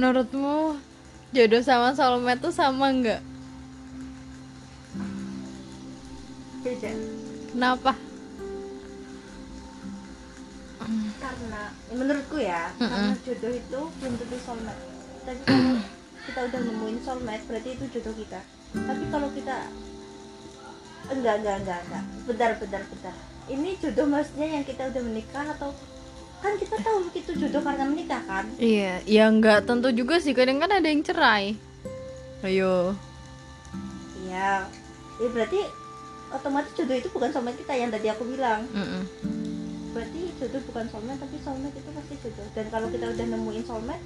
menurutmu jodoh sama soulmate tuh sama nggak? Beda. Kenapa? Karena ya menurutku ya Mm-mm. karena jodoh itu belum tentu soulmate tapi kalau kita udah nemuin soulmate berarti itu jodoh kita. Tapi kalau kita enggak enggak enggak enggak. Bentar bentar bentar. Ini jodoh maksudnya yang kita udah menikah atau kan kita tahu itu jodoh karena menikah kan? Iya ya nggak tentu juga sih. Kadang kan ada yang cerai. Ayo. Iya. Ya berarti otomatis jodoh itu bukan soulmate kita yang tadi aku bilang. Mm-mm. berarti jodoh bukan soulmate tapi soulmate itu pasti jodoh. Dan kalau kita udah nemuin soulmate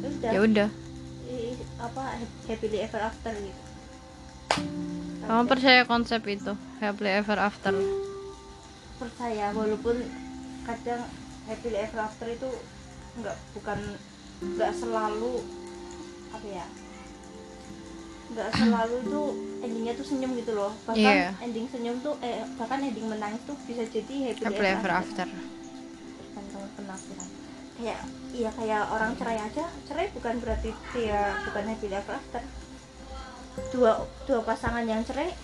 ya udah. Ya udah. Apa happily ever after gitu. Kamu percaya konsep itu happily ever after. Percaya walaupun kadang happily ever after itu nggak bukan nggak selalu apa ya nggak selalu itu endingnya tuh senyum gitu loh. Bahkan Iya. ending senyum tuh eh bahkan ending menangis tuh bisa jadi happily, happily ever after. tergantung penafsiran. Kayak iya kayak orang cerai aja cerai bukan berarti dia bukan happy ever after. Dua dua pasangan yang cerai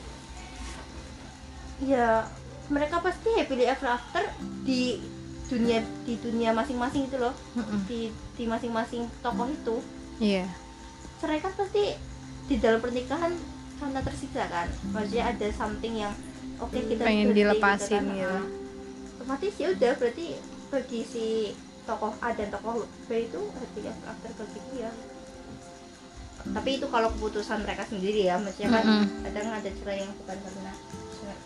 ya mereka pasti happy ever after di dunia di dunia masing-masing itu loh Mm-mm. di di masing-masing tokoh itu iya cerai kan pasti di dalam pernikahan karena tersiksa kan maksudnya ada something yang oke kita Pengen berhenti dilepasin kan. gitu. Ah. otomatis ya udah berarti bagi si tokoh A dan tokoh B itu happy ever after bagi dia tapi itu kalau keputusan mereka sendiri ya maksudnya kan Mm-mm. kadang ada cerai yang bukan karena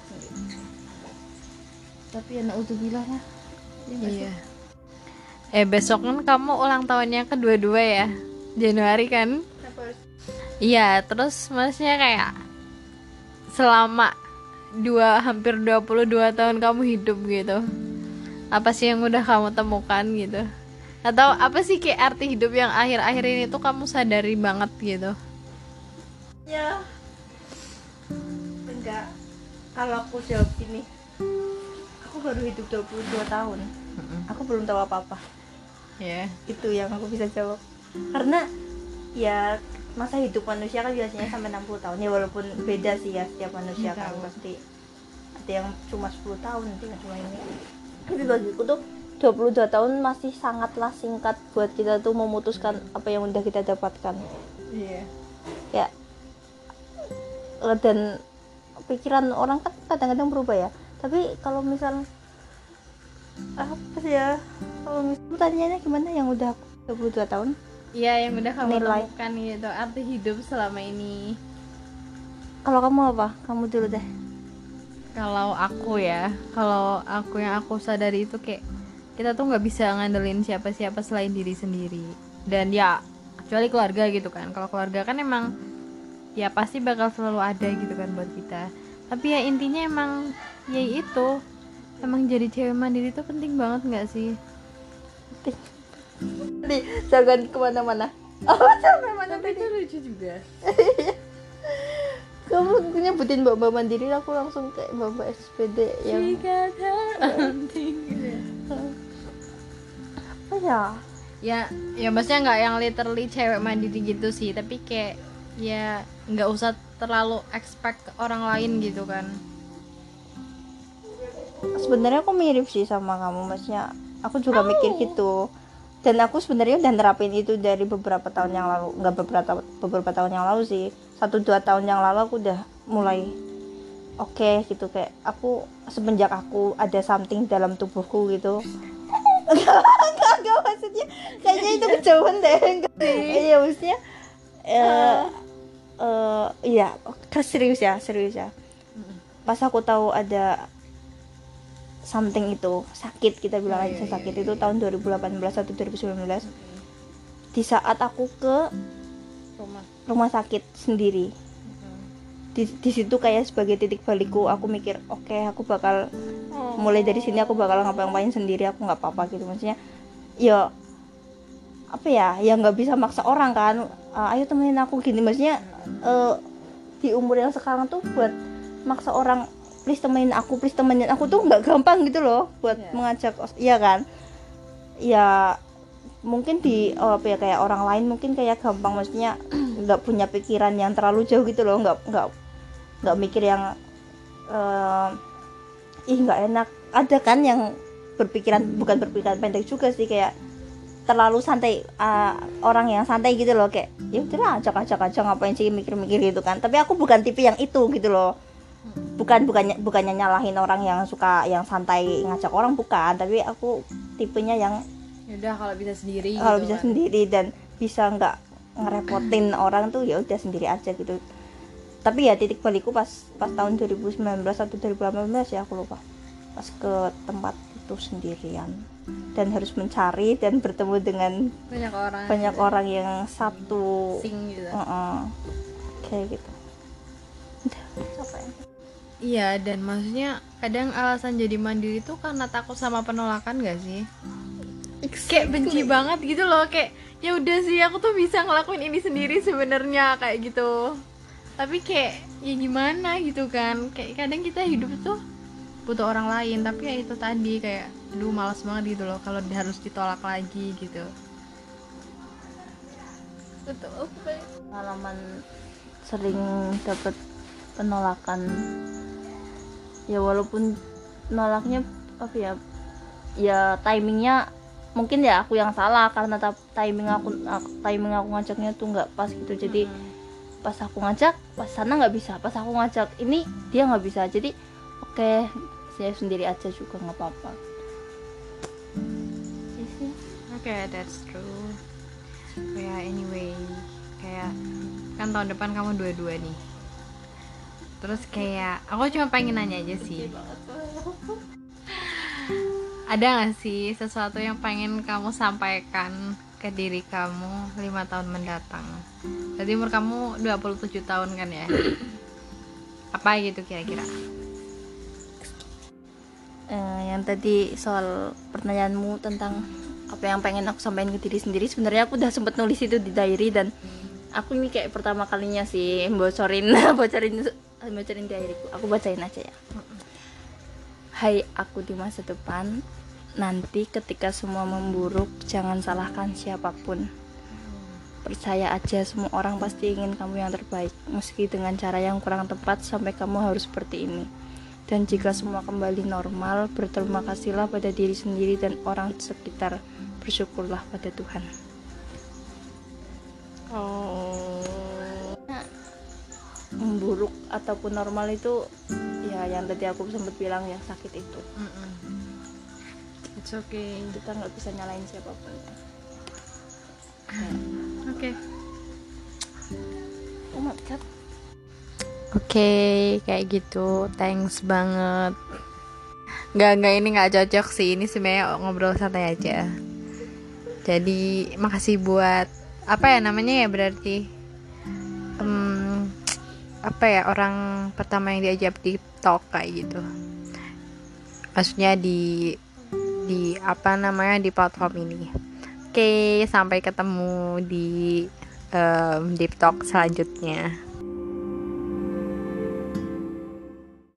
sendiri tapi ya naudzubillah ya Ya? Iya eh besok kan kamu ulang tahunnya kedua-dua ya? Januari kan? Iya, terus maksudnya kayak selama dua hampir 22 tahun kamu hidup gitu. Apa sih yang udah kamu temukan gitu? Atau apa sih kayak arti hidup yang akhir-akhir ini tuh kamu sadari banget gitu? ya. Enggak. Kalau aku jawab gini aku baru hidup 22 tahun. Aku belum tahu apa-apa. Ya. itu yang aku bisa jawab. Karena ya masa hidup manusia kan biasanya sampai 60 tahun. Ya walaupun beda sih ya setiap manusia kan pasti ada yang cuma 10 tahun ada yang cuma ini. Tapi bagiku tuh 22 tahun masih sangatlah singkat buat kita tuh memutuskan apa yang udah kita dapatkan. Iya. ya eh, dan pikiran orang kan kadang-kadang berubah ya tapi kalau misal apa sih ya kalau misal tanyanya gimana yang udah 22 tahun Iya, yang udah kamu Nilai. temukan gitu, arti hidup selama ini. kalau kamu apa kamu dulu deh Kalau aku ya, kalau aku yang aku sadari itu kayak kita tuh nggak bisa ngandelin siapa-siapa selain diri sendiri. Dan ya kecuali keluarga gitu kan. Kalau keluarga kan emang ya pasti bakal selalu ada gitu kan buat kita. Tapi ya intinya emang ya itu. Emang jadi cewek mandiri itu penting banget nggak sih? Nih, jangan ke mana-mana. Oh sampai mana Tapi tadi? itu lucu juga. kamu nyebutin mbak mbak mandiri aku langsung kayak mbak mbak SPD yang apa ya ya ya maksudnya nggak yang literally cewek mandiri gitu sih tapi kayak ya nggak usah terlalu expect ke orang lain gitu kan. Sebenarnya aku mirip sih sama kamu maksudnya aku juga mikir gitu. Dan aku sebenarnya udah nerapin itu dari beberapa tahun yang lalu nggak beberapa beberapa tahun yang lalu sih. Satu dua tahun yang lalu aku udah mulai oke gitu kayak aku semenjak aku ada something dalam tubuhku gitu. Enggak enggak enggak maksudnya kayaknya itu kejauhan deh Enggak. iya maksudnya eh eh, iya serius ya serius ya. Pas aku tahu ada something itu sakit kita bilang Oh, aja iya, sakit itu tahun 2018 atau 2019 di saat aku ke rumah. rumah sakit sendiri. Di, di situ kayak sebagai titik balikku aku mikir oke aku bakal mulai dari sini aku bakal ngapain-ngapain sendiri aku nggak apa-apa gitu. Maksudnya ya apa ya ya nggak bisa maksa orang kan. "Ah, ayo temenin aku gini. Maksudnya eh, di umur yang sekarang tuh buat maksa orang please temenin aku please temenin aku tuh nggak gampang gitu loh buat Iya. mengajak iya kan? Ya mungkin di oh, apa ya kayak orang lain mungkin kayak gampang. Maksudnya nggak punya pikiran yang terlalu jauh gitu loh. Nggak nggak nggak mikir yang eh, ih nggak enak. Ada kan yang berpikiran bukan berpikiran pendek juga sih kayak terlalu santai uh, orang yang santai gitu loh kayak ya udahlah ajak ajak aja ngapain sih mikir-mikir gitu kan? Tapi aku bukan tipe yang itu gitu loh. Bukan bukannya bukannya nyalahin orang yang suka yang santai ngajak orang bukan. Tapi aku tipenya yang Yaudah kalau bisa sendiri kalau gitu bisa kan. sendiri dan bisa nggak ngerepotin orang tuh ya udah sendiri aja gitu. Tapi ya titik balikku pas pas tahun 2019 atau 2018 ya aku lupa. Pas ke tempat itu sendirian. Dan harus mencari dan bertemu dengan banyak orang. banyak orang yang satu. Sing gitu. Heeh. kayak gitu. Capek iya dan maksudnya kadang alasan jadi mandiri itu karena takut sama penolakan gak sih? Kayak benci banget gitu loh kayak ya udah sih aku tuh bisa ngelakuin ini sendiri sebenarnya kayak gitu. Tapi kayak ya gimana gitu kan? Kayak kadang kita hidup tuh butuh orang lain. Tapi ya itu tadi kayak aduh malas banget gitu loh kalau harus ditolak lagi gitu. Betul pengalaman sering dapat penolakan. Ya walaupun nolaknya apa ya ya timingnya mungkin ya aku yang salah karena timing aku aku- timing aku ngajaknya tuh nggak pas gitu. Jadi pas aku ngajak pas sana nggak bisa pas aku ngajak ini dia nggak bisa. Jadi oke saya sendiri aja juga nggak apa-apa Ya sih. Oke, that's true. Ya, anyway, kayak kan tahun depan kamu dua-dua nih. Terus kayak aku cuma pengen nanya aja sih. Ada gak sih sesuatu yang pengen kamu sampaikan ke diri kamu lima tahun mendatang? Jadi umur kamu 27 tahun kan ya? Apa gitu kira-kira? Eh, yang tadi soal pertanyaanmu tentang apa yang pengen aku sampaikan ke diri sendiri. Sebenarnya aku udah sempet nulis itu di diary dan aku ini kayak pertama kalinya sih bocorin bocorin bocorin diaryku. Aku bacain aja ya. Hai aku di masa depan. Nanti ketika semua memburuk jangan salahkan siapa pun. Percaya aja semua orang pasti ingin kamu yang terbaik. Meski dengan cara yang kurang tepat sampai kamu harus seperti ini dan jika semua kembali normal, berterima kasihlah pada diri sendiri dan orang sekitar. Bersyukurlah pada Tuhan. Oh. Memburuk ataupun normal itu ya yang tadi aku sempat bilang yang sakit itu. It's okay. Kita nggak bisa nyalain siapa pun. Oke. Oh my god. Oke, kayak gitu. Thanks banget. Nggak, nggak ini nggak cocok sih. Ini sebenarnya ngobrol santai aja. Jadi, makasih buat apa ya namanya ya berarti Em, apa ya orang pertama yang diajak di talk kayak gitu. Maksudnya di di apa namanya di platform ini. Oke, sampai ketemu di em, deep talk selanjutnya.